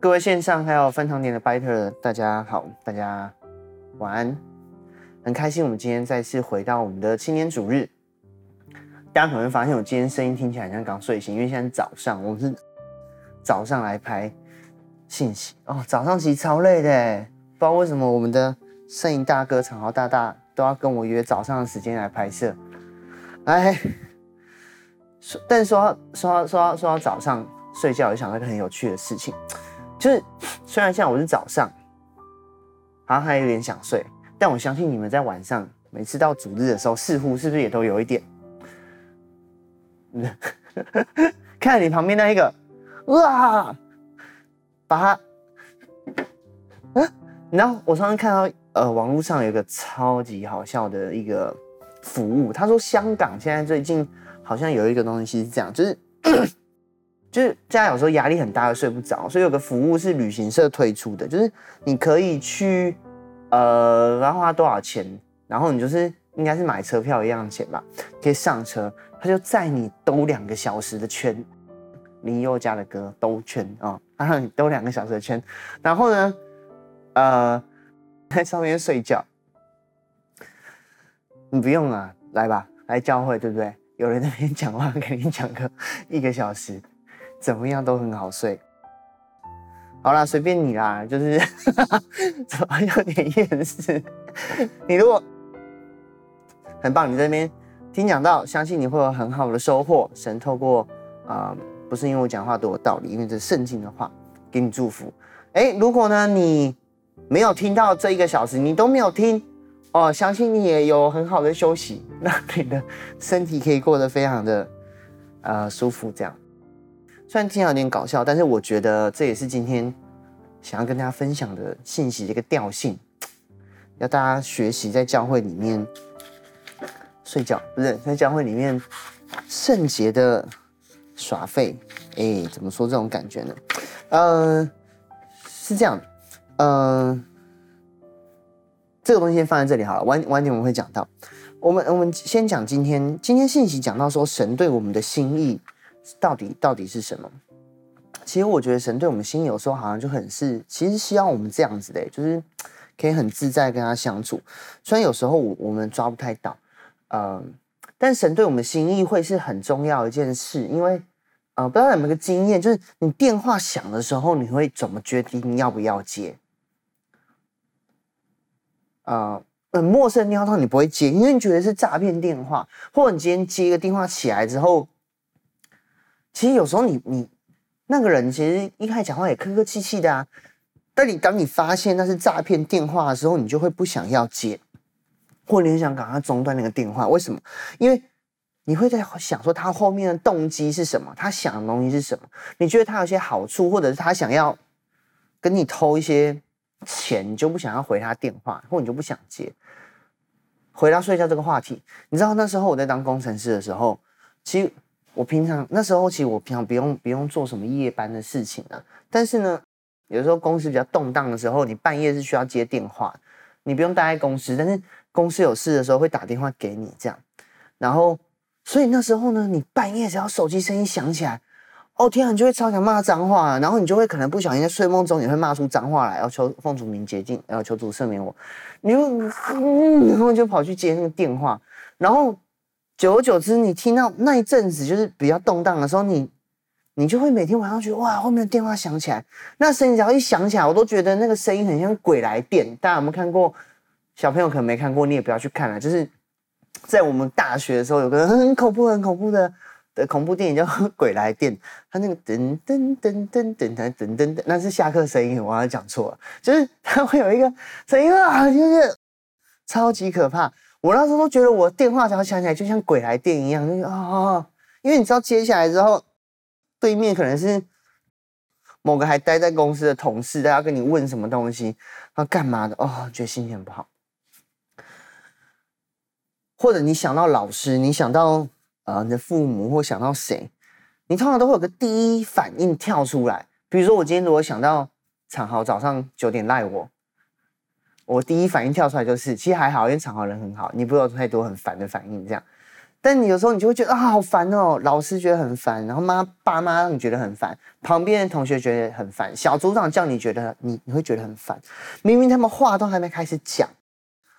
各位线上还有分堂点的 Biter，大家好，大家晚安，很开心我们今天再次回到我们的青年主日。大家可能会发现我今天声音听起来像刚睡醒，因为现在早上，我们是早上来拍信息哦。早上其实超累的，不知道为什么我们的摄影大哥长豪大大都要跟我约早上的时间来拍摄。哎，说，但是说到说说说早上 睡觉，我就想到一个很有趣的事情。就是 虽然现在我是早上，好像还有点想睡，但我相信你们在晚上每次到主日的时候，似乎是不是也都有一点？看你旁边那一个，哇，把它，嗯，然后我上次看到呃网络上有一个超级好笑的一个服务，他说香港现在最近好像有一个东西是这样，就是。就是家有时候压力很大，又睡不着，所以有个服务是旅行社推出的，就是你可以去，呃，然后花多少钱，然后你就是应该是买车票一样的钱吧，可以上车，他就载你兜两个小时的圈，林宥嘉的歌兜圈啊，他让你兜两个小时的圈，然后呢，呃，在上面睡觉，你不用啊，来吧，来教会对不对？有人在那边讲话，给你讲个一个小时。怎么样都很好睡。好啦，随便你啦，就是 怎么有点厌世。你如果很棒，你这边听讲到，相信你会有很好的收获。神透过啊、不是因为我讲话多有道理，因为这是圣经的话，给你祝福。哎，如果呢你没有听到这一个小时，你都没有听哦，相信你也有很好的休息，那你的身体可以过得非常的呃舒服，这样。虽然听起来有点搞笑，但是我觉得这也是今天想要跟大家分享的信息，这个调性，要大家学习在教会里面睡觉，不是在教会里面圣洁的耍废。哎，怎么说这种感觉呢？呃，是这样，呃，这个东西先放在这里好了，晚晚点我们会讲到。我们我们先讲今天，今天信息讲到说神对我们的心意。到底到底是什么？其实我觉得神对我们心有时候好像就很是，其实希望我们这样子的，就是可以很自在跟他相处。虽然有时候我我们抓不太到，嗯，但神对我们心意会是很重要一件事，因为呃，不知道有没有个经验，就是你电话响的时候，你会怎么决定要不要接？呃，很陌生的电话，你不会接，因为你觉得是诈骗电话，或者你今天接一个电话起来之后。其实有时候你你那个人其实一开始讲话也客客气气的啊，但你当你发现那是诈骗电话的时候，你就会不想要接，或你很想赶快中断那个电话。为什么？因为你会在想说他后面的动机是什么，他想的东西是什么？你觉得他有些好处，或者是他想要跟你偷一些钱，你就不想要回他电话，或你就不想接。回到睡觉这个话题，你知道那时候我在当工程师的时候，其实。我平常那时候其实我平常不用不用做什么夜班的事情啊，但是呢，有时候公司比较动荡的时候，你半夜是需要接电话，你不用待在公司，但是公司有事的时候会打电话给你这样，然后所以那时候呢，你半夜只要手机声音响起来，哦天啊，你就会超想骂脏话，然后你就会可能不小心在睡梦中也会骂出脏话来，要求奉主名洁净，要求主赦免我，你就嗯，然后就跑去接那个电话，然后。久而久之，你听到那一阵子就是比较动荡的时候，你你就会每天晚上觉得哇，后面的电话响起来，那声音只要一响起来，我都觉得那个声音很像鬼来电。大家有没有看过？小朋友可能没看过，你也不要去看了。就是在我们大学的时候，有个很恐怖、很恐怖的的恐怖电影叫《鬼来电》，它那个噔噔噔噔噔噔噔噔，那是下课声音，我好像讲错了，就是它会有一个声音啊，就是超级可怕。我那时候都觉得我电话只要响起来就像鬼来电一样，就啊啊！因为你知道接下来之后，对面可能是某个还待在公司的同事，他要跟你问什么东西，要干嘛的哦，觉得心情很不好。或者你想到老师，你想到呃你的父母，或想到谁，你通常都会有个第一反应跳出来。比如说我今天如果想到长豪早上九点赖我。我第一反应跳出来就是，其实还好，因为场好人很好，你不会有太多很烦的反应这样。但你有时候你就会觉得啊，好烦哦，老师觉得很烦，然后妈爸妈让你觉得很烦，旁边的同学觉得很烦，小组长叫你觉得你你会觉得很烦。明明他们话都还没开始讲，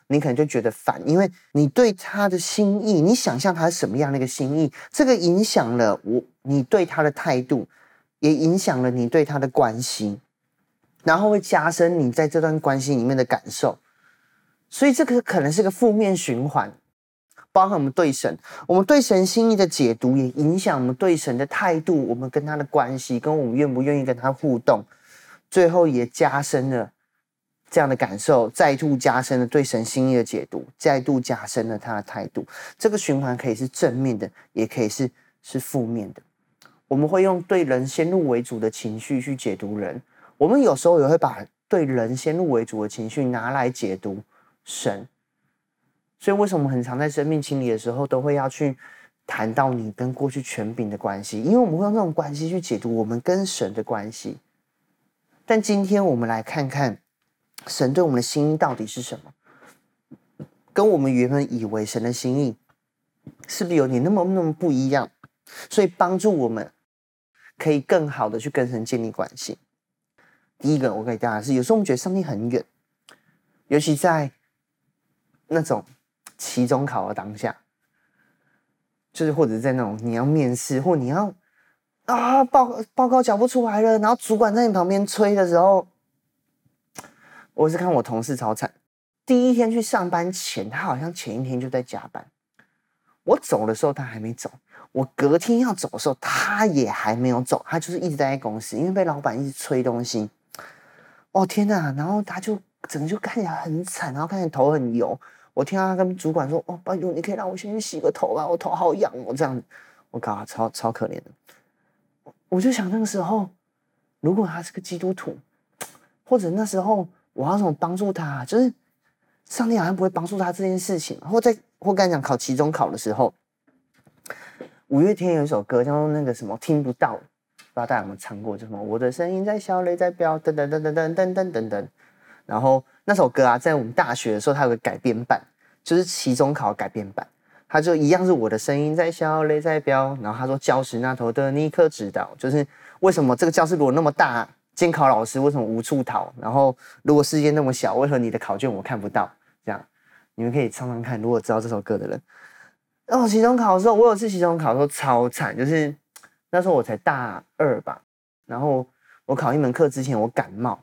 你可能就觉得烦，因为你对他的心意，你想象他是什么样的一个心意，这个影响了我你对他的态度，也影响了你对他的关心，然后会加深你在这段关系里面的感受，所以这个可能是个负面循环。包含我们对神，我们对神心意的解读，也影响我们对神的态度，我们跟他的关系，跟我们愿不愿意跟他互动，最后也加深了这样的感受，再度加深了对神心意的解读，再度加深了他的态度。这个循环可以是正面的，也可以是是负面的。我们会用对人先入为主的情绪去解读人，我们有时候也会把对人先入为主的情绪拿来解读神。所以，为什么我们很常在生命清理的时候，都会要去谈到你跟过去权柄的关系？因为我们会用这种关系去解读我们跟神的关系。但今天我们来看看神对我们的心意到底是什么？跟我们原本以为神的心意是不是有点那么那么不一样？所以帮助我们可以更好的去跟神建立关系。第一个，我给大家是，有时候我们觉得上帝很远，尤其在那种。期中考的当下，就是或者在那种你要面试或你要啊报报告交不出来了，然后主管在你旁边催的时候，我是看我同事超惨。第一天去上班前，他好像前一天就在加班。我走的时候他还没走，我隔天要走的时候他也还没有走，他就是一直待在公司，因为被老板一直催东西。哦天哪！然后他就整个就看起来很惨，然后看起来头很油。我听到他跟主管说：“哦，拜托，你可以让我先去洗个头吧，我头好痒哦。”这样子，我靠，超超可怜的。我就想那个时候，如果他是个基督徒，或者那时候我要怎么帮助他？就是上帝好像不会帮助他这件事情。或在或刚讲考期中考的时候，五月天有一首歌叫做那个什么听不到，不知道大家有没有唱过？就什么我的声音在小，泪在飙，噔噔噔噔噔噔噔噔。然后那首歌啊，在我们大学的时候，它有个改编版，就是期中考改编版，它就一样是我的声音在笑，泪在飙。然后他说：“教室那头的你可知道，就是为什么这个教室如果那么大，监考老师为什么无处逃？然后如果世界那么小，为何你的考卷我看不到？这样，你们可以唱唱看。如果知道这首歌的人，哦，期中考的时候，我有次期中考的时候超惨，就是那时候我才大二吧，然后我考一门课之前我感冒。”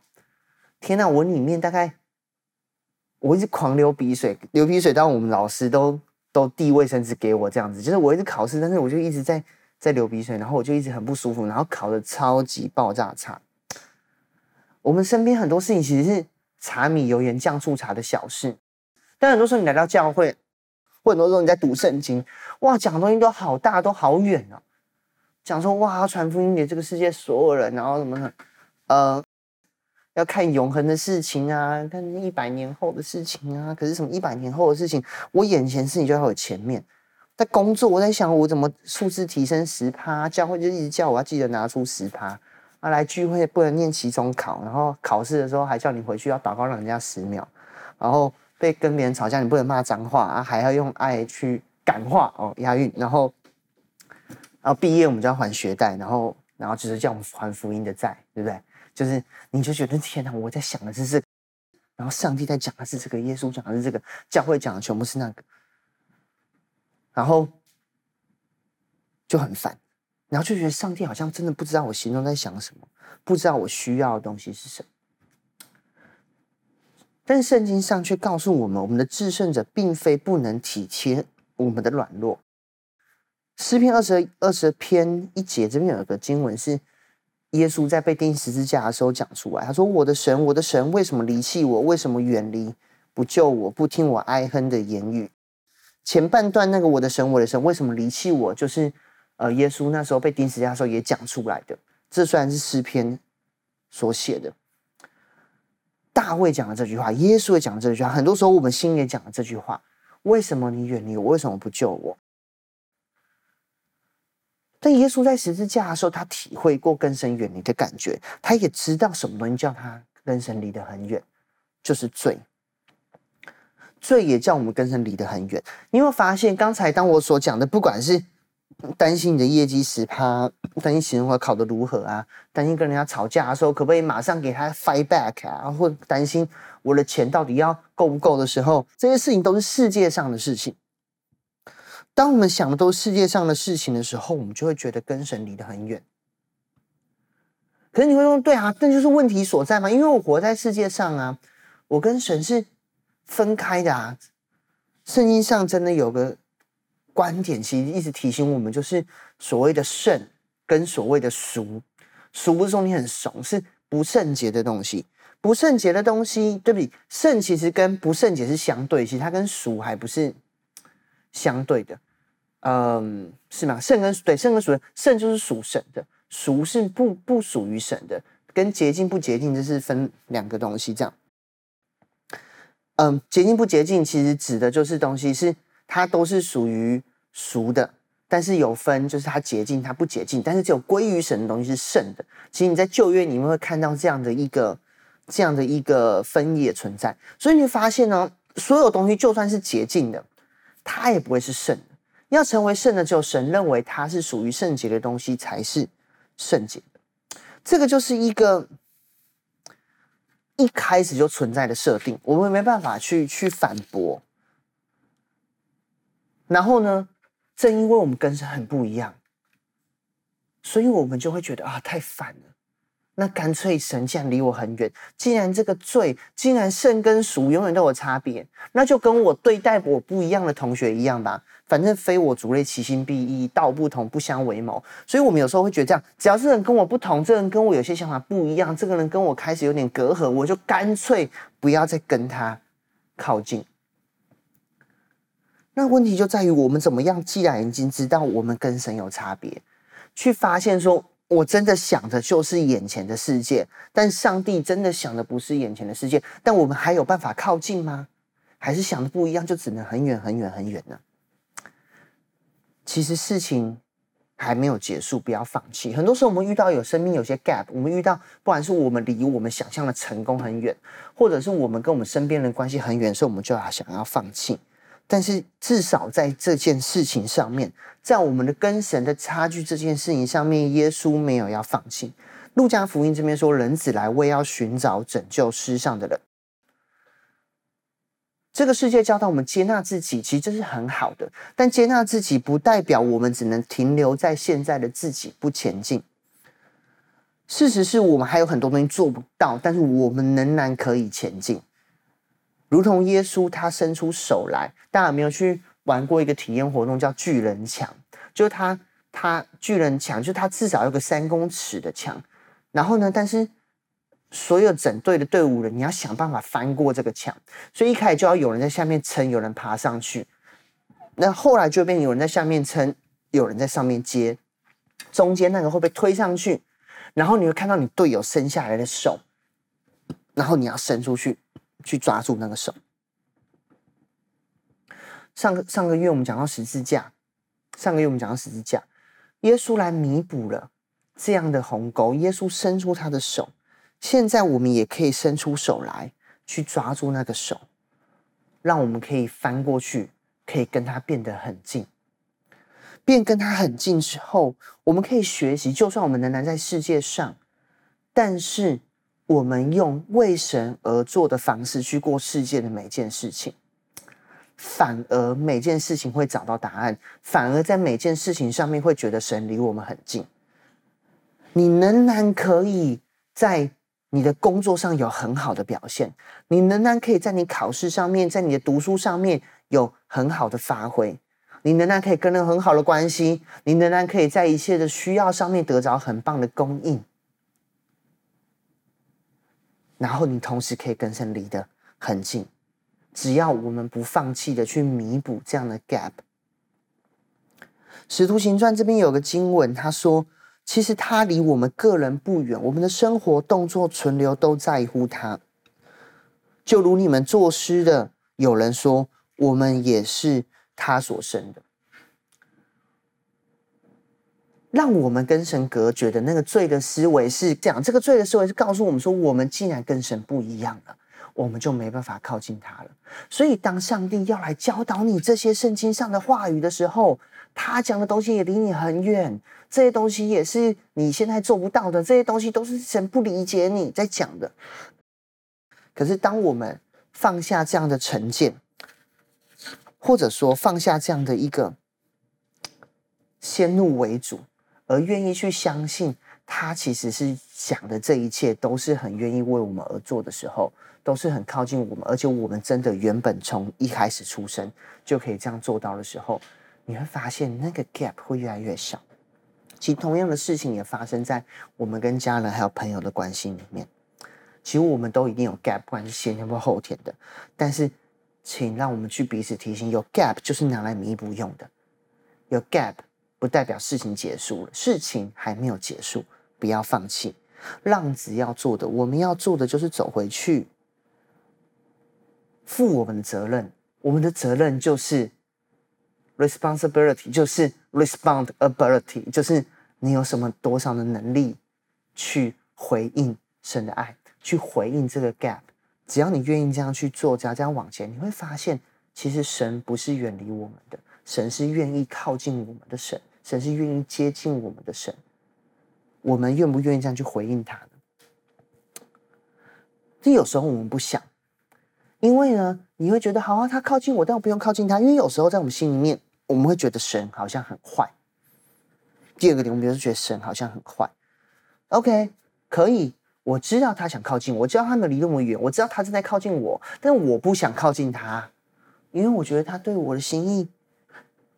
天呐，我里面大概我一直狂流鼻水，流鼻水到我们老师都都递卫生纸给我这样子，就是我一直考试，但是我就一直在在流鼻水，然后我就一直很不舒服，然后考得超级爆炸差。我们身边很多事情其实是柴米油盐酱醋茶的小事，但很多时候你来到教会，或很多时候你在读圣经，哇，讲的东西都好大，都好远啊，讲说哇，要传福音给这个世界所有人，然后什么的，呃。要看永恒的事情啊，看一百年后的事情啊。可是什么一百年后的事情，我眼前事情就在我前面。在工作，我在想我怎么数字提升十趴，教会就一直叫我要记得拿出十趴啊。来聚会不能念期中考，然后考试的时候还叫你回去要祷告让人家十秒，然后被跟别人吵架你不能骂脏话啊，还要用爱去感化哦，押韵。然后，然后毕业我们就要还学贷，然后然后就是叫我们还福音的债，对不对？就是，你就觉得天哪！我在想的是这个，然后上帝在讲的是这个，耶稣讲的是这个，教会讲的全部是那个，然后就很烦，然后就觉得上帝好像真的不知道我心中在想什么，不知道我需要的东西是什么。但圣经上却告诉我们，我们的至圣者并非不能体贴我们的软弱。诗篇二十二十篇一节这边有一个经文是。耶稣在被钉十字架的时候讲出来，他说：“我的神，我的神，为什么离弃我？为什么远离不救我？不听我哀哼的言语？”前半段那个“我的神，我的神，为什么离弃我？”就是呃，耶稣那时候被钉十字架的时候也讲出来的。这虽然是诗篇所写的，大卫讲的这句话，耶稣也讲的这句话，很多时候我们心里也讲的这句话：“为什么你远离我？为什么不救我？”但耶稣在十字架的时候，他体会过跟神远离的感觉，他也知道什么东西叫他跟神离得很远，就是罪。罪也叫我们跟神离得很远。你有没有发现，刚才当我所讲的，不管是担心你的业绩十趴，担心期中考考得如何啊，担心跟人家吵架的时候可不可以马上给他 fight back 啊，或担心我的钱到底要够不够的时候，这些事情都是世界上的事情。当我们想的都是世界上的事情的时候，我们就会觉得跟神离得很远。可是你会说，对啊，那就是问题所在嘛，因为我活在世界上啊，我跟神是分开的啊。圣经上真的有个观点，其实一直提醒我们，就是所谓的圣跟所谓的俗。俗不是说你很怂，是不圣洁的东西。不圣洁的东西，对不对？圣其实跟不圣洁是相对，其实它跟俗还不是。相对的，嗯，是吗？圣跟对圣跟属圣就是属神的，俗是不不属于神的，跟洁净不洁净这是分两个东西。这样，嗯，洁净不洁净其实指的就是东西是它都是属于俗的，但是有分就是它洁净它不洁净，但是只有归于神的东西是圣的。其实你在旧约里面会看到这样的一个这样的一个分野存在，所以你会发现呢，所有东西就算是洁净的。它也不会是圣的。要成为圣的，只有神认为它是属于圣洁的东西才是圣洁的。这个就是一个一开始就存在的设定，我们没办法去去反驳。然后呢，正因为我们跟神很不一样，所以我们就会觉得啊，太烦了。那干脆神既然离我很远，既然这个罪，既然圣跟俗永远都有差别，那就跟我对待我不一样的同学一样吧。反正非我族类，其心必异，道不同，不相为谋。所以我们有时候会觉得这样，只要这人跟我不同，这人跟我有些想法不一样，这个人跟我开始有点隔阂，我就干脆不要再跟他靠近。那问题就在于我们怎么样？既然已经知道我们跟神有差别，去发现说。我真的想的就是眼前的世界，但上帝真的想的不是眼前的世界。但我们还有办法靠近吗？还是想的不一样，就只能很远很远很远呢？其实事情还没有结束，不要放弃。很多时候我们遇到有生命有些 gap，我们遇到不管是我们离我们想象的成功很远，或者是我们跟我们身边人关系很远所以，我们就要想要放弃。但是至少在这件事情上面，在我们的跟神的差距这件事情上面，耶稣没有要放弃。路加福音这边说，人子来为要寻找拯救世上的人。这个世界教导我们接纳自己，其实这是很好的。但接纳自己不代表我们只能停留在现在的自己不前进。事实是我们还有很多东西做不到，但是我们仍然可以前进。如同耶稣，他伸出手来，大家有没有去玩过一个体验活动，叫巨人墙？就是他，他巨人墙，就是他至少有个三公尺的墙。然后呢，但是所有整队的队伍人，你要想办法翻过这个墙。所以一开始就要有人在下面撑，有人爬上去。那后来就变有人在下面撑，有人在上面接。中间那个会被推上去，然后你会看到你队友伸下来的手，然后你要伸出去。去抓住那个手。上个上个月我们讲到十字架，上个月我们讲到十字架，耶稣来弥补了这样的鸿沟。耶稣伸出他的手，现在我们也可以伸出手来，去抓住那个手，让我们可以翻过去，可以跟他变得很近。变跟他很近之后，我们可以学习，就算我们仍然在世界上，但是。我们用为神而做的方式去过世界的每件事情，反而每件事情会找到答案，反而在每件事情上面会觉得神离我们很近。你仍然可以在你的工作上有很好的表现，你仍然可以在你考试上面，在你的读书上面有很好的发挥，你仍然可以跟人很好的关系，你仍然可以在一切的需要上面得着很棒的供应。然后你同时可以跟神离得很近，只要我们不放弃的去弥补这样的 gap。使徒行传这边有个经文，他说：“其实他离我们个人不远，我们的生活、动作、存留都在乎他。就如你们作诗的，有人说，我们也是他所生的。”让我们跟神隔绝的那个罪的思维是这样，这个罪的思维是告诉我们说，我们既然跟神不一样了，我们就没办法靠近他了。所以，当上帝要来教导你这些圣经上的话语的时候，他讲的东西也离你很远，这些东西也是你现在做不到的，这些东西都是神不理解你在讲的。可是，当我们放下这样的成见，或者说放下这样的一个先入为主，而愿意去相信他其实是讲的这一切都是很愿意为我们而做的时候，都是很靠近我们，而且我们真的原本从一开始出生就可以这样做到的时候，你会发现那个 gap 会越来越小。其实同样的事情也发生在我们跟家人还有朋友的关系里面。其实我们都一定有 gap，不管是先天或后天的。但是，请让我们去彼此提醒，有 gap 就是拿来弥补用的。有 gap 不代表事情结束了，事情还没有结束，不要放弃。浪子要做的，我们要做的就是走回去，负我们的责任。我们的责任就是 responsibility，就是 respondability，就是你有什么多少的能力去回应神的爱。去回应这个 gap，只要你愿意这样去做，只要这样往前，你会发现，其实神不是远离我们的，神是愿意靠近我们的神，神是愿意接近我们的神。我们愿不愿意这样去回应他呢？这有时候我们不想，因为呢，你会觉得好啊，他靠近我，但我不用靠近他，因为有时候在我们心里面，我们会觉得神好像很坏。第二个点，我们就是觉得神好像很坏。OK，可以。我知道他想靠近我，我知道他们离那么远，我知道他正在靠近我，但我不想靠近他，因为我觉得他对我的心意，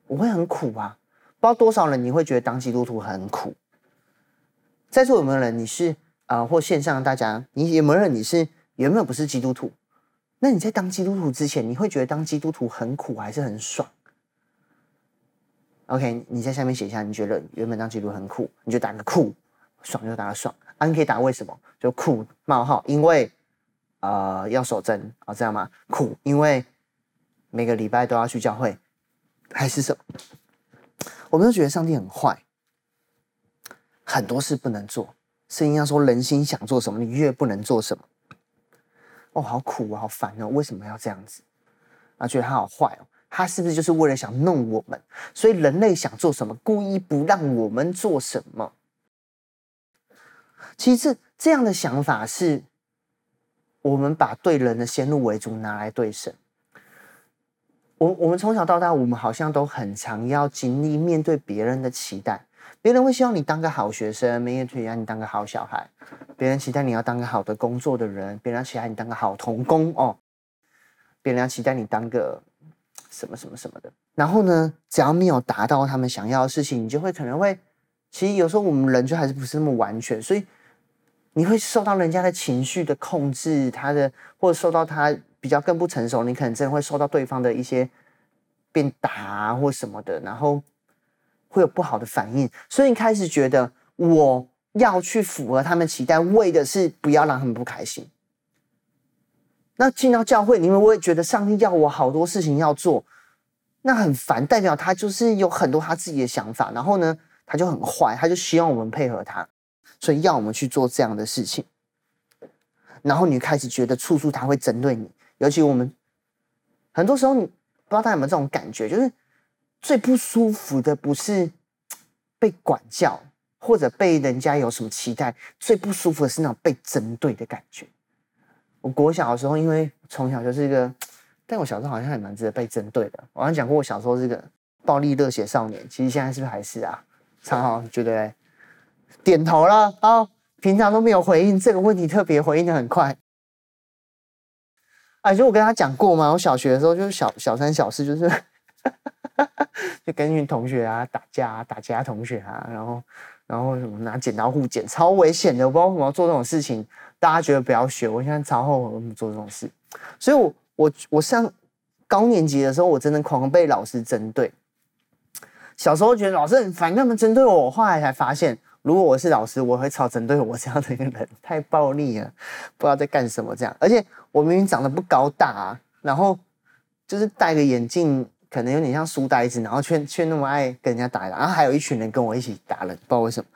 我会很苦啊。不知道多少人你会觉得当基督徒很苦？在座有没有人你是啊、呃，或线上大家，你有没有人你是原本不是基督徒？那你在当基督徒之前，你会觉得当基督徒很苦还是很爽？OK，你在下面写一下，你觉得原本当基督徒很苦，你就打个酷，爽就打个爽。啊，你可以打为什么？就苦冒号，因为呃要守贞啊，这样吗？苦，因为每个礼拜都要去教会，还是什么？我们都觉得上帝很坏，很多事不能做。圣经上说，人心想做什么，你越不能做什么。哦，好苦啊，好烦哦！为什么要这样子？啊，觉得他好坏哦，他是不是就是为了想弄我们？所以人类想做什么，故意不让我们做什么？其实这这样的想法是，我们把对人的先入为主拿来对神。我我们从小到大，我们好像都很常要经历面对别人的期待。别人会希望你当个好学生，别人期待你当个好小孩，别人期待你要当个好的工作的人，别人期待你当个好童工哦，别人要期待你当个什么什么什么的。然后呢，只要没有达到他们想要的事情，你就会可能会，其实有时候我们人就还是不是那么完全，所以。你会受到人家的情绪的控制，他的或者受到他比较更不成熟，你可能真的会受到对方的一些鞭打或什么的，然后会有不好的反应，所以你开始觉得我要去符合他们期待，为的是不要让他们不开心。那进到教会，你们会觉得上帝要我好多事情要做，那很烦，代表他就是有很多他自己的想法，然后呢，他就很坏，他就希望我们配合他。所以要我们去做这样的事情，然后你开始觉得处处他会针对你，尤其我们很多时候，你不知道大家有没有这种感觉，就是最不舒服的不是被管教或者被人家有什么期待，最不舒服的是那种被针对的感觉。我国小的时候，因为从小就是一个，但我小时候好像还蛮值得被针对的。我好像讲过，我小时候是个暴力热血少年，其实现在是不是还是啊？超好，觉得。点头了啊、平常都没有回应这个问题，特别回应的很快。哎，就我跟他讲过嘛，我小学的时候就是小小三小四，就是 就跟一群同学啊打架啊，打其他同学啊，然后然后什么拿剪刀互剪，超危险的。我不知道为什么要做这种事情，大家觉得不要学。我现在超后悔为什么做这种事。所以我，我我上高年级的时候，我真的狂被老师针对。小时候觉得老师很烦，他们针对我，后来才发现。如果我是老师，我会超针对我这样的一个人，太暴力了，不知道在干什么这样。而且我明明长得不高大啊，然后就是戴个眼镜，可能有点像书呆子，然后却却那么爱跟人家打，然后还有一群人跟我一起打人，不知道为什么。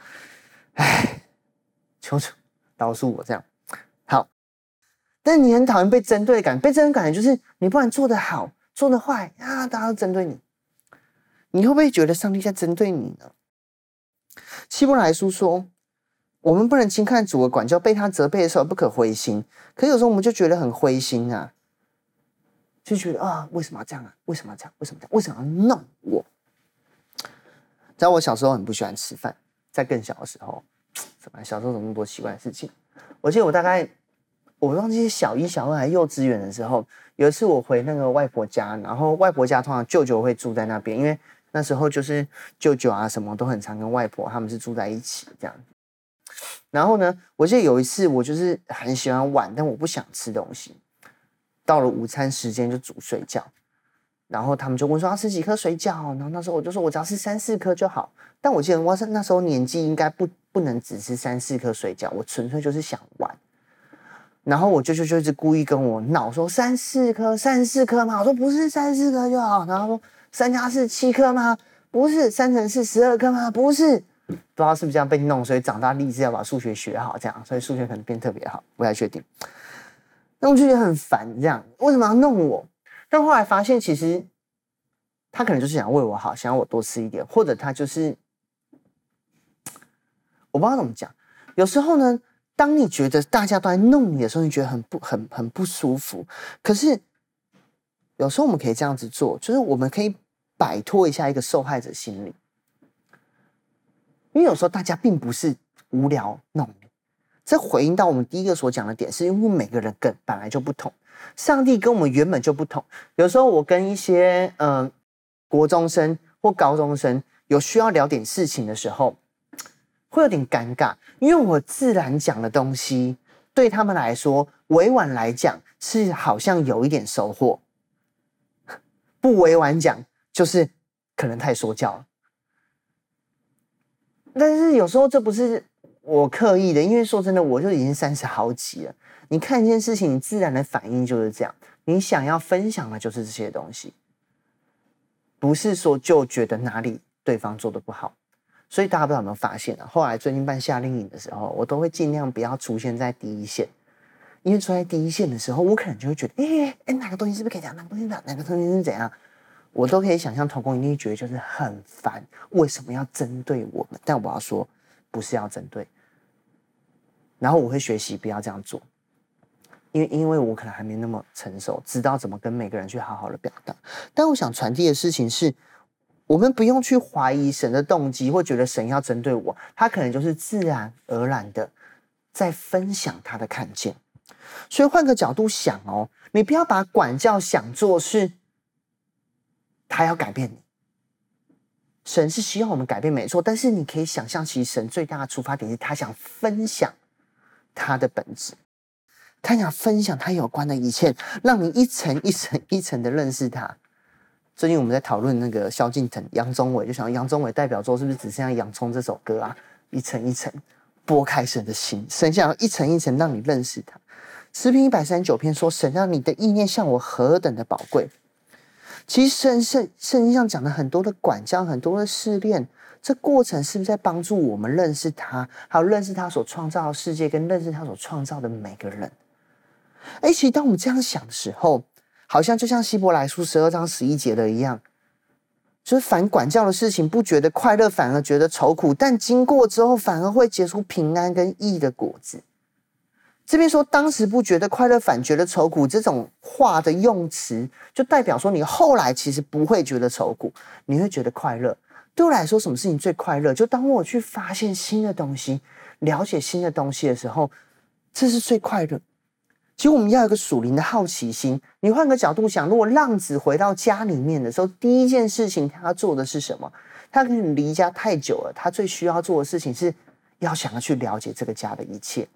唉，求求饶恕我这样。好，但你很讨厌被针对感，被针对感就是你不管做得好，做得坏啊，大家都针对你。你会不会觉得上帝在针对你呢？希伯来书说，我们不能轻看主的管教，被他责备的时候不可灰心。可有时候我们就觉得很灰心啊，就觉得啊，为什么要这样啊？为什么要这样？为什么这样？为什么要弄我？在我小时候很不喜欢吃饭，在更小的时候，怎么小时候怎么那么多奇怪的事情？我记得我大概我忘记是小一、小二还幼稚园的时候，有一次我回那个外婆家，然后外婆家通常舅舅会住在那边，因为。那时候就是舅舅啊，什么都很常跟外婆他们是住在一起这样。然后呢，我记得有一次我就是很喜欢玩，但我不想吃东西。到了午餐时间就煮水饺，然后他们就问说要吃几颗水饺，然后那时候我就说我只要吃三四颗就好。但我记得我是那时候年纪应该不不能只吃三四颗水饺，我纯粹就是想玩。然后我舅舅就一直故意跟我闹说三四颗三四颗嘛，我说不是三四颗就好，然后说。三加四七颗吗？不是。三乘四十二颗吗？不是。不知道是不是这样被弄，所以长大立志要把数学学好，这样，所以数学可能变特别好，不太确定。那我就觉得很烦，这样为什么要弄我？但后来发现，其实他可能就是想为我好，想要我多吃一点，或者他就是 我不知道怎么讲。有时候呢，当你觉得大家都在弄你的时候，你觉得很不很很不舒服，可是。有时候我们可以这样子做，就是我们可以摆脱一下一个受害者心理，因为有时候大家并不是无聊弄。这回应到我们第一个所讲的点，是因为每个人跟本来就不同，上帝跟我们原本就不同。有时候我跟一些嗯、国中生或高中生有需要聊点事情的时候，会有点尴尬，因为我自然讲的东西对他们来说，委婉来讲是好像有一点收获。不委婉讲，就是可能太说教了。但是有时候这不是我刻意的，因为说真的，我就已经三十好几了。你看一件事情，你自然的反应就是这样。你想要分享的就是这些东西，不是说就觉得哪里对方做的不好。所以大家不知道有没有发现啊？后来最近办夏令营的时候，我都会尽量不要出现在第一线。因为处在第一线的时候，我可能就会觉得，哎、欸、哎，哪个东西是不是可以讲？哪个东西哪哪个东西是怎样？我都可以想象，同工一定觉得就是很烦，为什么要针对我们？但我要说，不是要针对。然后我会学习不要这样做，因为因为我可能还没那么成熟，知道怎么跟每个人去好好的表达。但我想传递的事情是，我们不用去怀疑神的动机，或觉得神要针对我，他可能就是自然而然的在分享他的看见。所以换个角度想哦，你不要把管教想做是，他要改变你。神是希望我们改变，没错。但是你可以想象，其实神最大的出发点是他想分享他的本质，他想分享他有关的一切，让你一层一层一层的认识他。最近我们在讨论那个萧敬腾、杨宗纬，就想杨宗纬代表作是不是只剩下《洋葱》这首歌啊？一层一层剥开神的心，神想要一层一层让你认识他。诗篇一百三十九篇说：“神让你的意念向我何等的宝贵。”其实圣圣圣经上讲了很多的管教，很多的试炼，这过程是不是在帮助我们认识他，还有认识他所创造的世界，跟认识他所创造的每个人？哎，其实当我们这样想的时候，好像就像希伯来书十二章十一节的一样，就是反管教的事情，不觉得快乐，反而觉得愁苦；但经过之后，反而会结出平安跟义的果子。这边说当时不觉得快乐，反觉得愁苦，这种话的用词，就代表说你后来其实不会觉得愁苦，你会觉得快乐。对我来说，什么事情最快乐？就当我去发现新的东西，了解新的东西的时候，这是最快乐。其实我们要有一个属灵的好奇心。你换个角度想，如果浪子回到家里面的时候，第一件事情他要做的是什么？他可能离家太久了，他最需要做的事情是要想要去了解这个家的一切。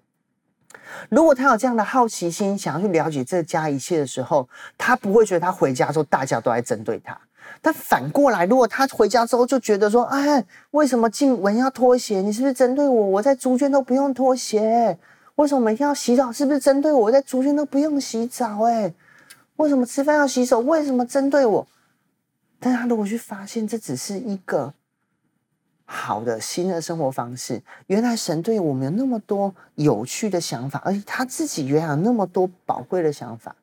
如果他有这样的好奇心，想要去了解这家一切的时候，他不会觉得他回家之后大家都在针对他。但反过来，如果他回家之后就觉得说：“哎，为什么进门要脱鞋？你是不是针对我？我在猪圈都不用脱鞋，为什么每天要洗澡？是不是针对我？我在猪圈都不用洗澡？哎，为什么吃饭要洗手？为什么针对我？”但他如果去发现这只是一个好的新的生活方式。原来神对我们有那么多有趣的想法，而且他自己原来有那么多宝贵的想法。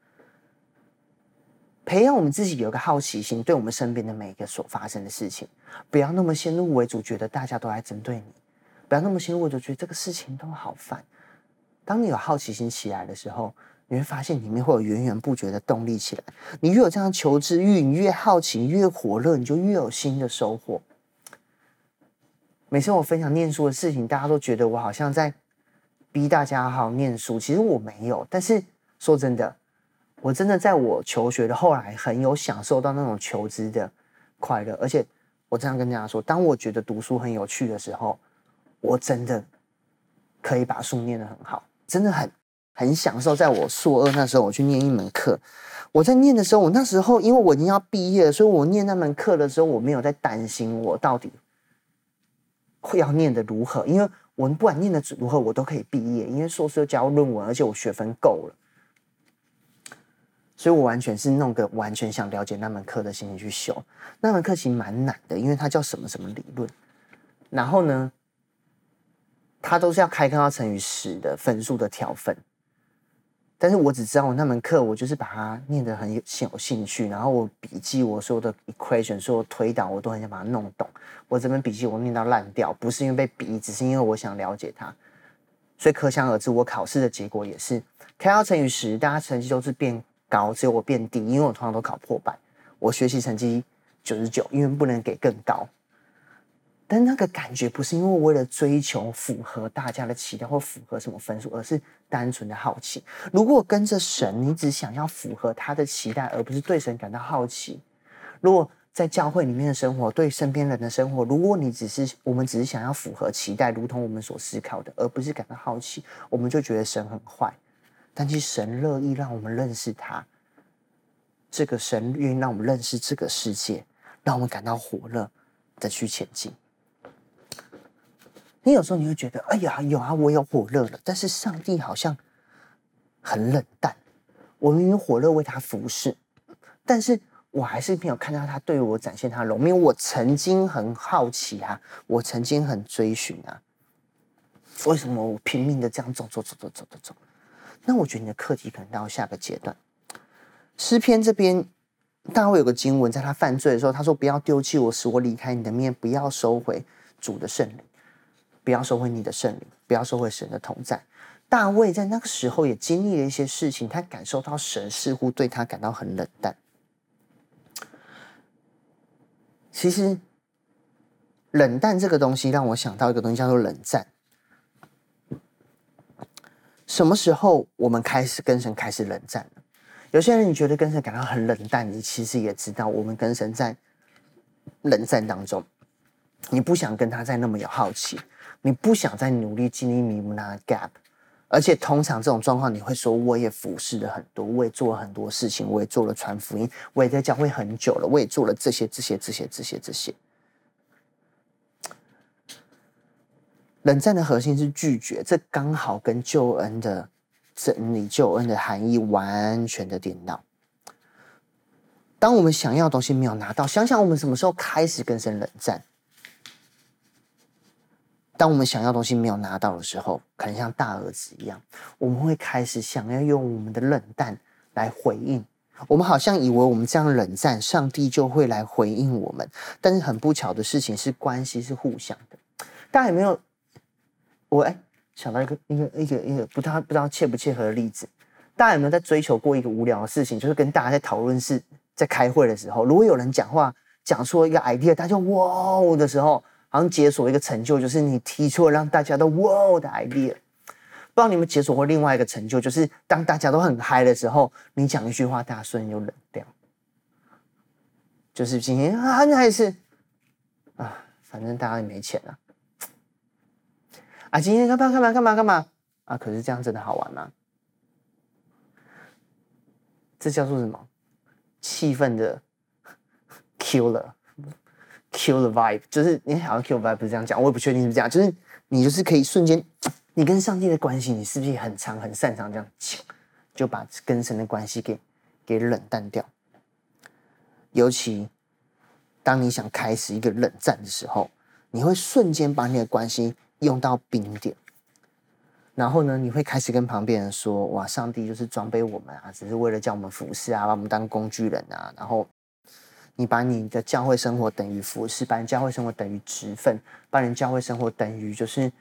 培养我们自己有个好奇心，对我们身边的每一个所发生的事情，不要那么先入为主，觉得大家都来针对你；不要那么先入为主，觉得这个事情都好烦。当你有好奇心起来的时候，你会发现里面会有源源不绝的动力起来。你越有这样求知欲，你越好奇，越火热，你就越有新的收获。每次我分享念书的事情，大家都觉得我好像在逼大家好好念书，其实我没有。但是说真的。我真的在我求学的后来很有享受到那种求知的快乐，而且我这样跟大家说，当我觉得读书很有趣的时候，我真的可以把书念得很好，真的很很享受。在我硕二那时候，我去念一门课，我在念的时候，我那时候因为我已经要毕业了，所以我念那门课的时候，我没有在担心我到底会要念的如何，因为我们不管念的如何，我都可以毕业，因为硕士要交论文，而且我学分够了。所以我完全是弄个完全想了解那门课的心情去修。那门课其实蛮难的，因为它叫什么什么理论，然后呢，它都是要开课要乘以十的分数的调分。但是我只知道我那门课，我就是把它念得很有有兴趣，然后我笔记我所有的 equation，所有推导我都很想把它弄懂。我这本笔记我念到烂掉，不是因为被逼，只是因为我想了解它。所以可想而知，我考试的结果也是开到乘以十，大家成绩都是变高，只有我变低，因为我通常都考破百。我学习成绩九十九，因为不能给更高。但那个感觉不是因为为了追求符合大家的期待或符合什么分数，而是单纯的好奇。如果跟着神，你只想要符合他的期待，而不是对神感到好奇。如果在教会里面的生活，对身边人的生活，如果你只是我们只是想要符合期待，如同我们所思考的，而不是感到好奇，我们就觉得神很坏。但其实神乐意让我们认识他，这个神愿意让我们认识这个世界，让我们感到火热的去前进。你有时候你会觉得，哎呀，有啊，我有火热了，但是上帝好像很冷淡。我明明火热为他服侍，但是我还是没有看到他对我展现他的容。因为我曾经很好奇啊，我曾经很追寻啊，为什么我拼命的这样走走走走走走走？那我觉得你的课题可能到下个阶段。诗篇这边，大卫有个经文，在他犯罪的时候，他说：“不要丢弃我，使我离开你的面；不要收回主的圣灵，不要收回你的圣灵，不要收回神的同在。”大卫在那个时候也经历了一些事情，他感受到神似乎对他感到很冷淡。其实，冷淡这个东西让我想到一个东西，叫做冷战。什么时候我们开始跟神开始冷战？有些人你觉得跟神感到很冷淡，你其实也知道我们跟神在冷战当中。你不想跟他再那么有好奇，你不想再努力经历弥迦的 gap，而且通常这种状况你会说，我也服侍了很多，我也做了很多事情，我也做了传福音，我也在教会很久了，我也做了这些这些这些这些这些。冷战的核心是拒绝，这刚好跟救恩的真理、救恩的含义完全的颠倒。当我们想要的东西没有拿到，想想我们什么时候开始跟神冷战？当我们想要东西没有拿到的时候，可能像大儿子一样，我们会开始想要用我们的冷淡来回应。我们好像以为我们这样冷战，上帝就会来回应我们。但是很不巧的事情是，关系是互相的。大家有没有？我哎，想到一个一个一个一个不太不知道切不切合的例子，大家有没有在追求过一个无聊的事情？就是跟大家在讨论是在开会的时候，如果有人讲话讲出一个 idea，大家就哇哦的时候，好像解锁一个成就，就是你提出了让大家都哇哦的 idea。不知道你们解锁过另外一个成就，就是当大家都很嗨的时候，你讲一句话，大家瞬间就冷掉。就是今天啊，还是啊，反正大家也没钱啊。啊，今天干嘛干嘛干嘛干嘛啊？可是这样真的好玩吗？这叫做什么？气氛的 killer kill the vibe，就是你好像 kill vibe 不是这样讲，我也不确定是不是这样。就是你就是可以瞬间，你跟上帝的关系，你是不是很长很擅长这样，就把跟神的关系给给冷淡掉？尤其当你想开始一个冷战的时候。你会瞬间把你的关系用到冰点。然后呢，你会开始跟旁边人说：“哇，上帝就是装备我们啊，只是为了叫我们服侍啊，把我们当工具人啊。”然后你把你的教会生活等于服侍，把你教会生活等于职分，把你教会生活等于就是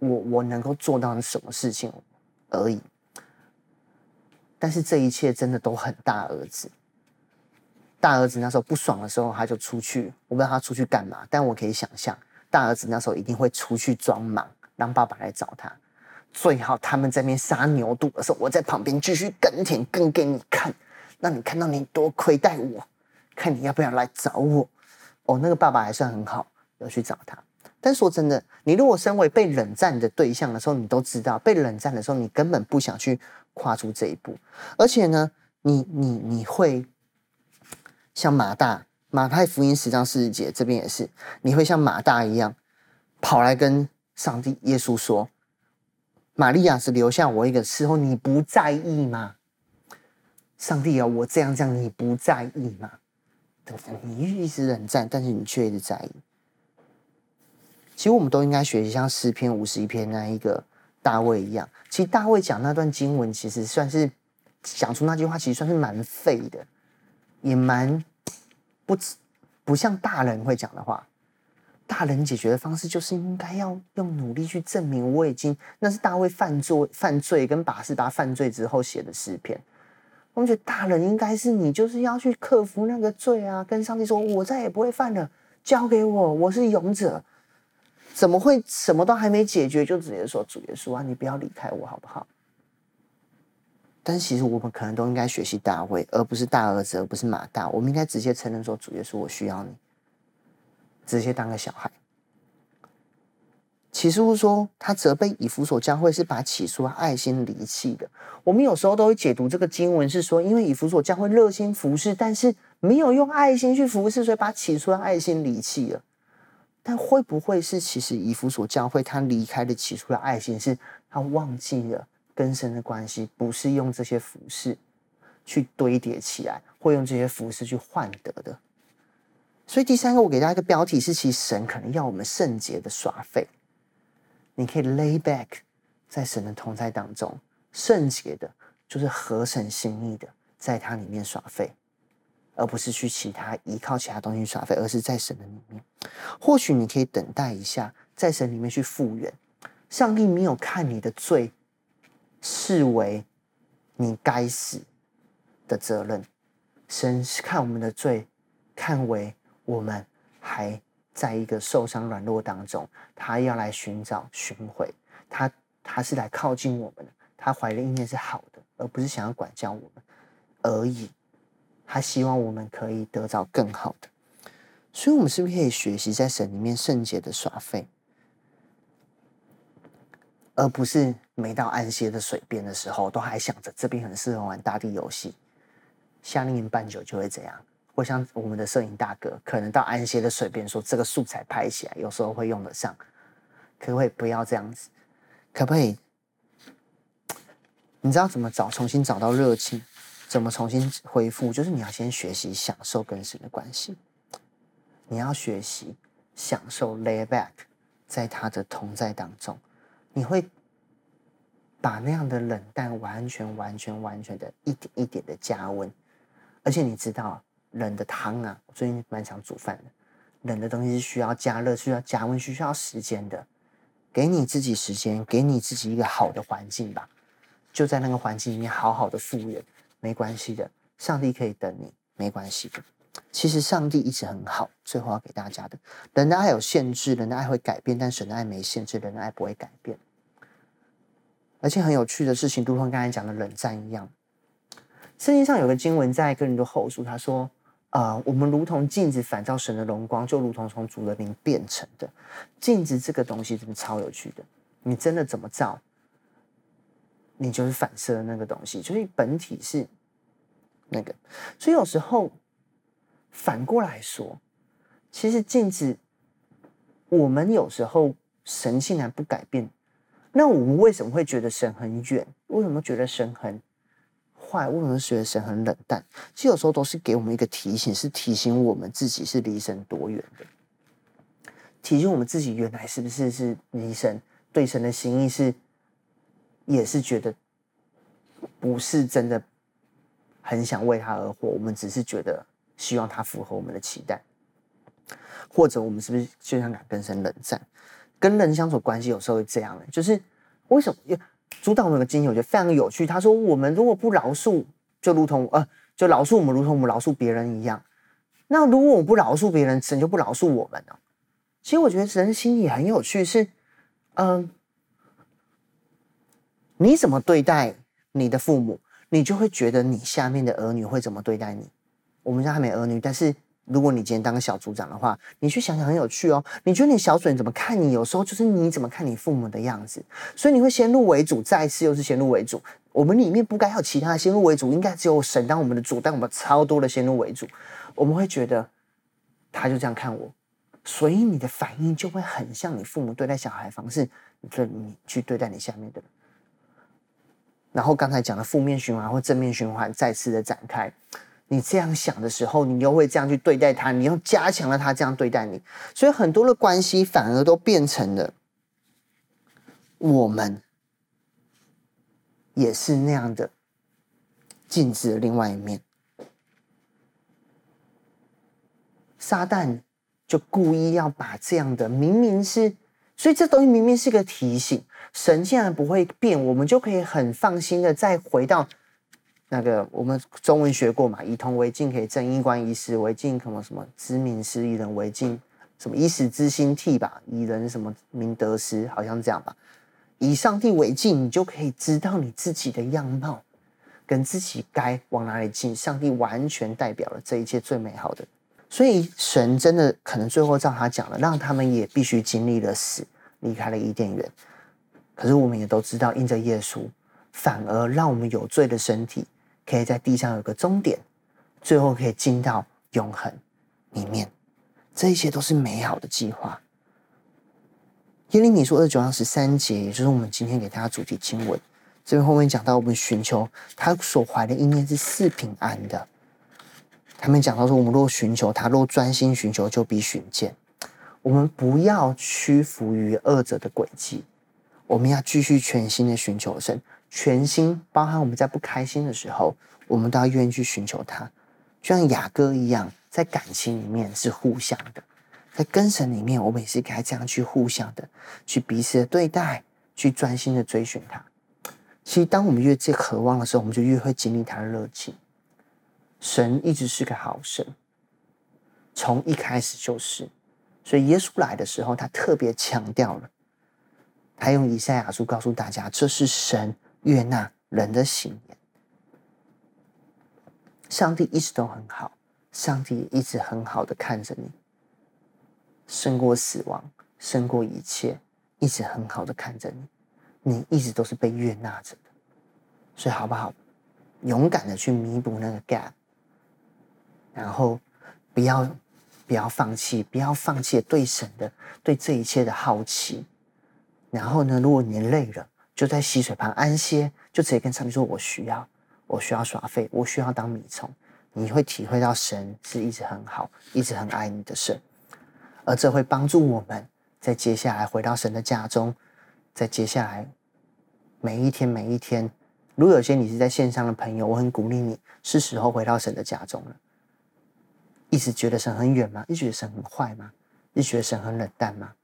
我我能够做到的什么事情而已。但是这一切真的都很大儿子。大儿子那时候不爽的时候，他就出去，我不知道他出去干嘛，但我可以想象，大儿子那时候一定会出去装忙，让爸爸来找他。最好他们在那边杀牛肚的时候，我在旁边继续耕田，耕给你看，让你看到你多亏待我，看你要不要来找我。哦，那个爸爸还算很好，要去找他。但说真的，你如果身为被冷战的对象的时候，你都知道，被冷战的时候，你根本不想去跨出这一步。而且呢，你你你会像马大，马太福音十章四十节这边也是，你会像马大一样跑来跟上帝耶稣说。玛利亚只留下我一个伺候，你不在意吗？上帝啊，我这样这样，你不在意吗？你一直冷战，但是你却一直在意。其实我们都应该学习像诗篇五十一篇那一个大卫一样。其实大卫讲那段经文，其实算是讲出那句话，其实算是蛮废的，也蛮不不像大人会讲的话。大人解决的方式就是应该要用努力去证明我已经，那是大卫犯罪犯罪跟拔士巴犯罪之后写的诗篇。我们觉得大人应该是你就是要去克服那个罪啊，跟上帝说，我再也不会犯了，交给我，我是勇者。怎么会什么都还没解决就直接说主耶稣啊，你不要离开我好不好？但其实我们可能都应该学习大卫，而不是大儿子，而不是马大。我们应该直接承认说主耶稣，我需要你。直接当个小孩。启示录说，他责备以弗所教会是把起初的爱心离弃的。我们有时候都会解读这个经文是说，因为以弗所教会热心服侍，但是没有用爱心去服侍，所以把起初的爱心离弃了。但会不会是其实以弗所教会他离开的起初的爱心，是他忘记了跟神的关系，不是用这些服饰去堆叠起来，或用这些服饰去换得的？所以第三个，我给大家一个标题是：其实神可能要我们圣洁的耍废。你可以 lay back 在神的同在当中，圣洁的，就是合神心意的，在他里面耍废，而不是去其他依靠其他东西耍废，而是在神的里面。或许你可以等待一下，在神里面去复原。上帝没有看你的罪视为你该死的责任，神是看我们的罪看为。我们还在一个受伤软弱当中，他要来寻找寻回，他他是来靠近我们的，他怀的意念是好的，而不是想要管教我们而已。他希望我们可以得到更好的，所以，我们是不是可以学习在神里面圣洁的耍废，而不是每到安歇的水边的时候，都还想着这边很适合玩大地游戏，夏令营办久就会这样。或像我们的摄影大哥，可能到安歇的水边说这个素材拍起来，有时候会用得上，可不可以不要这样子？可不可以？你知道怎么找，重新找到热情，怎么重新恢复？就是你要先学习享受跟神的关系，你要学习享受 lay back 在他的同在当中，你会把那样的冷淡完全、完全、完全的一点一点的加温，而且你知道。冷的汤啊，我最近蛮常煮饭的。冷的东西是需要加热、需要加温、需要时间的。给你自己时间，给你自己一个好的环境吧。就在那个环境里面好好的复原，没关系的。上帝可以等你，没关系的。其实上帝一直很好。最后要给大家的，人的爱有限制，人的爱会改变，但神的爱没限制，人的爱不会改变。而且很有趣的事情，如同刚才讲的冷战一样。圣经上有个经文在哥林多后书，他说。啊、我们如同镜子反照神的荣光，就如同从主的灵变成的。镜子这个东西真的超有趣的，你真的怎么照，你就是反射的那个东西，就是本体是那个。所以有时候反过来说，其实镜子，我们有时候神竟然不改变，那我们为什么会觉得神很远？为什么觉得神很？坏，为什么觉得神很冷淡？其实有时候都是给我们一个提醒，是提醒我们自己是离神多远的。提醒我们自己，原来是不是是离神对神的心意是，也是觉得不是真的很想为他而活，我们只是觉得希望他符合我们的期待，或者我们是不是就像跟神冷战？跟人相处关系有时候会这样的，就是为什么？主导我们的经验，我觉得非常有趣。他说：“我们如果不饶恕，就如同呃，就饶恕我们，如同我们饶恕别人一样。那如果我不饶恕别人，神就不饶恕我们了。其实我觉得人心里很有趣，是嗯、你怎么对待你的父母，你就会觉得你下面的儿女会怎么对待你。我们家还没儿女，但是。”如果你今天当个小组长的话，你去想想很有趣哦。你觉得你小组员怎么看你？有时候就是你怎么看你父母的样子，所以你会先入为主，再次又是先入为主。我们里面不该有其他的先入为主，应该只有神当我们的主，但我们超多的先入为主。我们会觉得他就这样看我，所以你的反应就会很像你父母对待小孩方式，你你去对待你下面的人。然后刚才讲的负面循环或正面循环再次的展开。你这样想的时候，你又会这样去对待他，你又加强了他这样对待你，所以很多的关系反而都变成了我们也是那样的镜子的另外一面。撒旦就故意要把这样的明明是，所以这东西明明是个提醒，神竟然不会变，我们就可以很放心的再回到。那个我们中文学过嘛？以铜为镜，可以正衣冠；以史为镜，什么什么知名师；以人为镜，什么以史知心替吧？以人什么明得失，好像这样吧？以上帝为镜，你就可以知道你自己的样貌，跟自己该往哪里进。上帝完全代表了这一切最美好的，所以神真的可能最后照他讲了，让他们也必须经历了死，离开了伊甸园。可是我们也都知道，因着耶稣，反而让我们有罪的身体。可以在地上有个终点，最后可以进到永恒里面，这一切都是美好的计划。耶利米书二九到十三节，也就是我们今天给大家主题经文。这边后面讲到，我们寻求他所怀的意念是四平安的。他们讲到说，我们若寻求他，若专心寻求，就必寻见。我们不要屈服于二者的轨迹，我们要继续全心的寻求神。全心包含我们在不开心的时候，我们都要愿意去寻求他，就像雅各一样，在感情里面是互相的，在跟神里面，我们也是该这样去互相的，去彼此的对待，去专心的追寻他。其实，当我们越这渴望的时候，我们就越会经历他的热情。神一直是个好神，从一开始就是，所以耶稣来的时候，他特别强调了，他用以赛亚书告诉大家，这是神。悦纳人的心眼，上帝一直都很好，上帝一直很好的看着你，胜过死亡，胜过一切，一直很好的看着你，你一直都是被悦纳着的，所以好不好？勇敢的去弥补那个 gap，然后不要不要放弃，不要放弃对神的对这一切的好奇，然后呢，如果你累了。就在溪水旁安歇，就直接跟上帝说：“我需要，我需要耍废，我需要当米虫。”你会体会到神是一直很好，一直很爱你的神，而这会帮助我们在接下来回到神的家中，在接下来每一天每一天。如果有些你是在线上的朋友，我很鼓励你，是时候回到神的家中了。一直觉得神很远吗？一直觉得神很坏吗？一直觉得神很冷淡吗？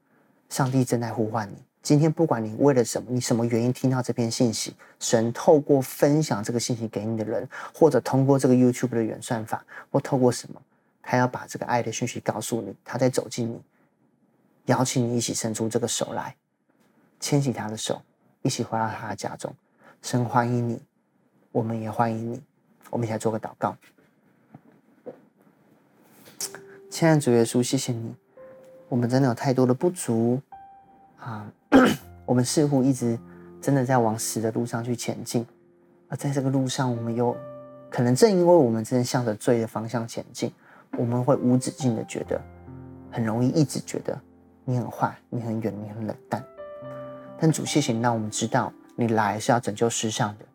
上帝正在呼唤你。今天不管你为了什么，你什么原因听到这篇信息，神透过分享这个信息给你的人，或者通过这个 YouTube 的原算法，或透过什么，他要把这个爱的讯息告诉你，他在走近你，邀请你一起伸出这个手来，牵起他的手，一起回到他的家中。神欢迎你，我们也欢迎你。我们一起来做个祷告。亲爱的主耶稣，谢谢你，我们真的有太多的不足。啊，我们似乎一直真的在往死的路上去前进，而在这个路上，我们又可能正因为我们真的向着罪的方向前进，我们会无止境的觉得，很容易一直觉得你很坏，你很远，你很冷淡。但主，谢谢你让我们知道，你来是要拯救世上的，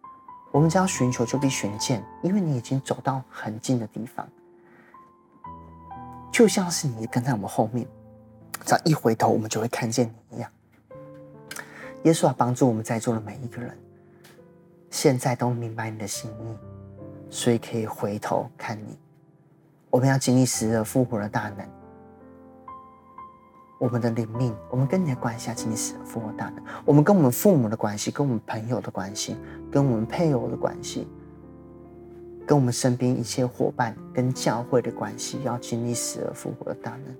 我们只要寻求就必寻见，因为你已经走到很近的地方，就像是你跟在我们后面。只要一回头，我们就会看见你一样。耶稣啊，帮助我们在座的每一个人，现在都明白你的心意，所以可以回头看你。我们要经历死而复活的大能。我们的灵命，我们跟你的关系要经历死而复活的大能。我们跟我们父母的关系，跟我们朋友的关系，跟我们配偶的关系，跟我们身边一切伙伴，跟教会的关系，要经历死而复活的大能。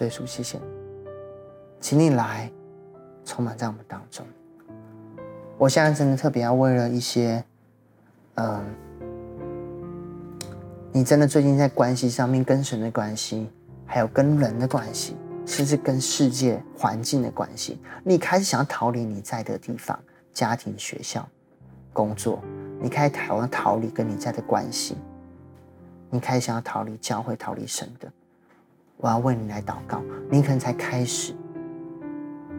耶稣，谢谢你，请你来充满在我们当中。我现在真的特别要为了一些，嗯、呃，你真的最近在关系上面跟神的关系，还有跟人的关系，甚至跟世界环境的关系，你开始想要逃离你在的地方，家庭、学校、工作，你开始想要逃离跟你在的关系，你开始想要逃离教会、逃离神的。我要为你来祷告，你可能才开始，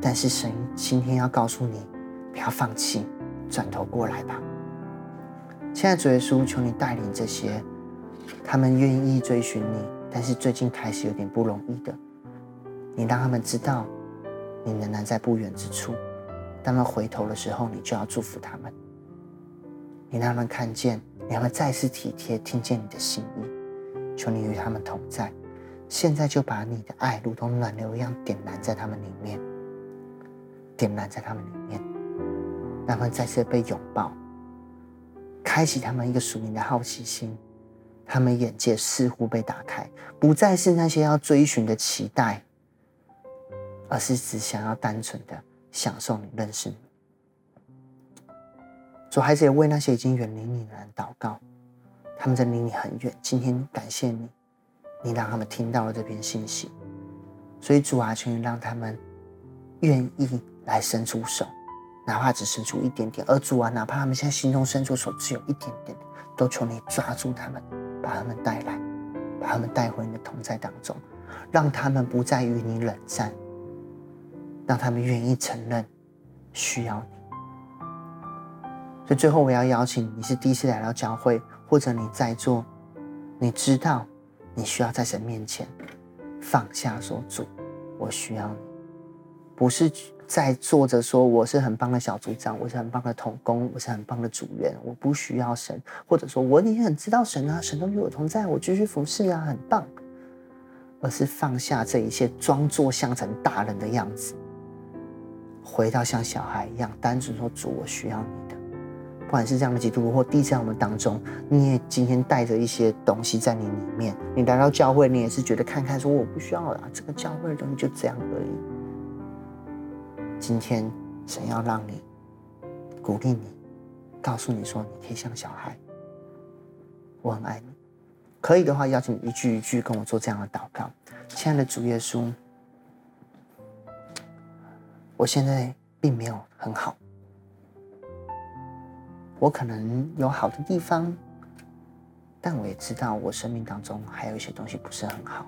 但是神今天要告诉你，不要放弃，转头过来吧。现在主耶稣，求你带领这些他们愿意追寻你，但是最近开始有点不容易的，你让他们知道，你仍然在不远之处。当他们回头的时候，你就要祝福他们。你让他们看见，你让他们再次体贴，听见你的心意。求你与他们同在。现在就把你的爱如同暖流一样点燃在他们里面，点燃在他们里面，让他们再次被拥抱，开启他们一个属灵的好奇心，他们眼界似乎被打开，不再是那些要追寻的期待，而是只想要单纯的享受你、认识你。主，孩子也为那些已经远离你的人祷告，他们在离你很远，今天感谢你。你让他们听到了这篇信息，所以主啊，求你让他们愿意来伸出手，哪怕只伸出一点点。而主啊，哪怕他们现在心中伸出手只有一点点，都求你抓住他们，把他们带来，把他们带回你的同在当中，让他们不再与你冷战，让他们愿意承认需要你。所以最后，我要邀请你是第一次来到教会，或者你在座，你知道。你需要在神面前放下，说：“主，我需要你。”不是在坐着说我是很棒的小组长，我是很棒的童工，我是很棒的组员，我不需要神，或者说我已经很知道神啊，神都与我同在，我继续服侍啊，很棒。而是放下这一切，装作像成大人的样子，回到像小孩一样，单纯说：“主，我需要你的。”不管是这样的基督徒，或弟在我们当中，你也今天带着一些东西在你里面。你来到教会，你也是觉得看看说我不需要了，这个教会的东西就这样而已。今天神要让你鼓励你，告诉你说你可以像小孩，我很爱你。可以的话，邀请你一句一句跟我做这样的祷告。亲爱的主耶稣，我现在并没有很好。我可能有好的地方，但我也知道我生命当中还有一些东西不是很好。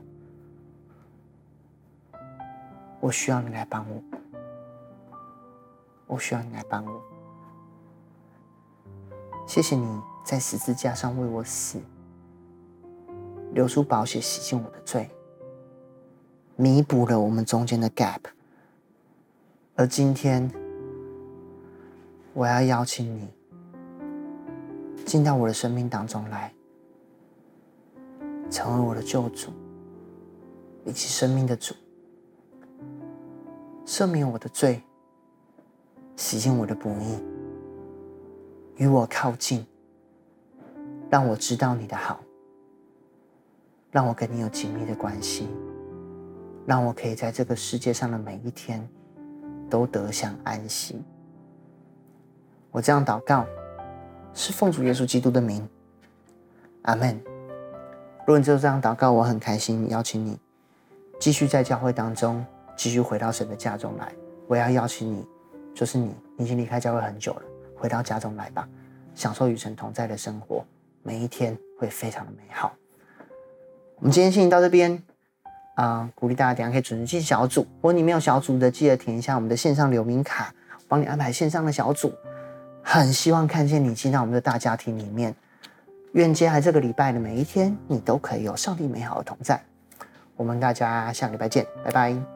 我需要你来帮我，我需要你来帮我。谢谢你在十字架上为我死，流出宝血洗净我的罪，弥补了我们中间的 gap。而今天，我要邀请你。进到我的生命当中来，成为我的救主，以及生命的主，赦免我的罪，洗净我的不义，与我靠近，让我知道你的好，让我跟你有紧密的关系，让我可以在这个世界上的每一天都得享安息。我这样祷告。是奉主耶稣基督的名，阿门。如果你就这样祷告，我很开心，邀请你继续在教会当中，继续回到神的家中来。我要邀请你，就是你，你已经离开教会很久了，回到家中来吧，享受与神同在的生活，每一天会非常的美好。我们今天先到这边啊、鼓励大家等下可以准时进小组。如果你没有小组的，记得填一下我们的线上留名卡，帮你安排线上的小组。很希望看见你进到我们的大家庭里面。愿接下来这个礼拜的每一天，你都可以有上帝美好的同在。我们大家下礼拜见，拜拜。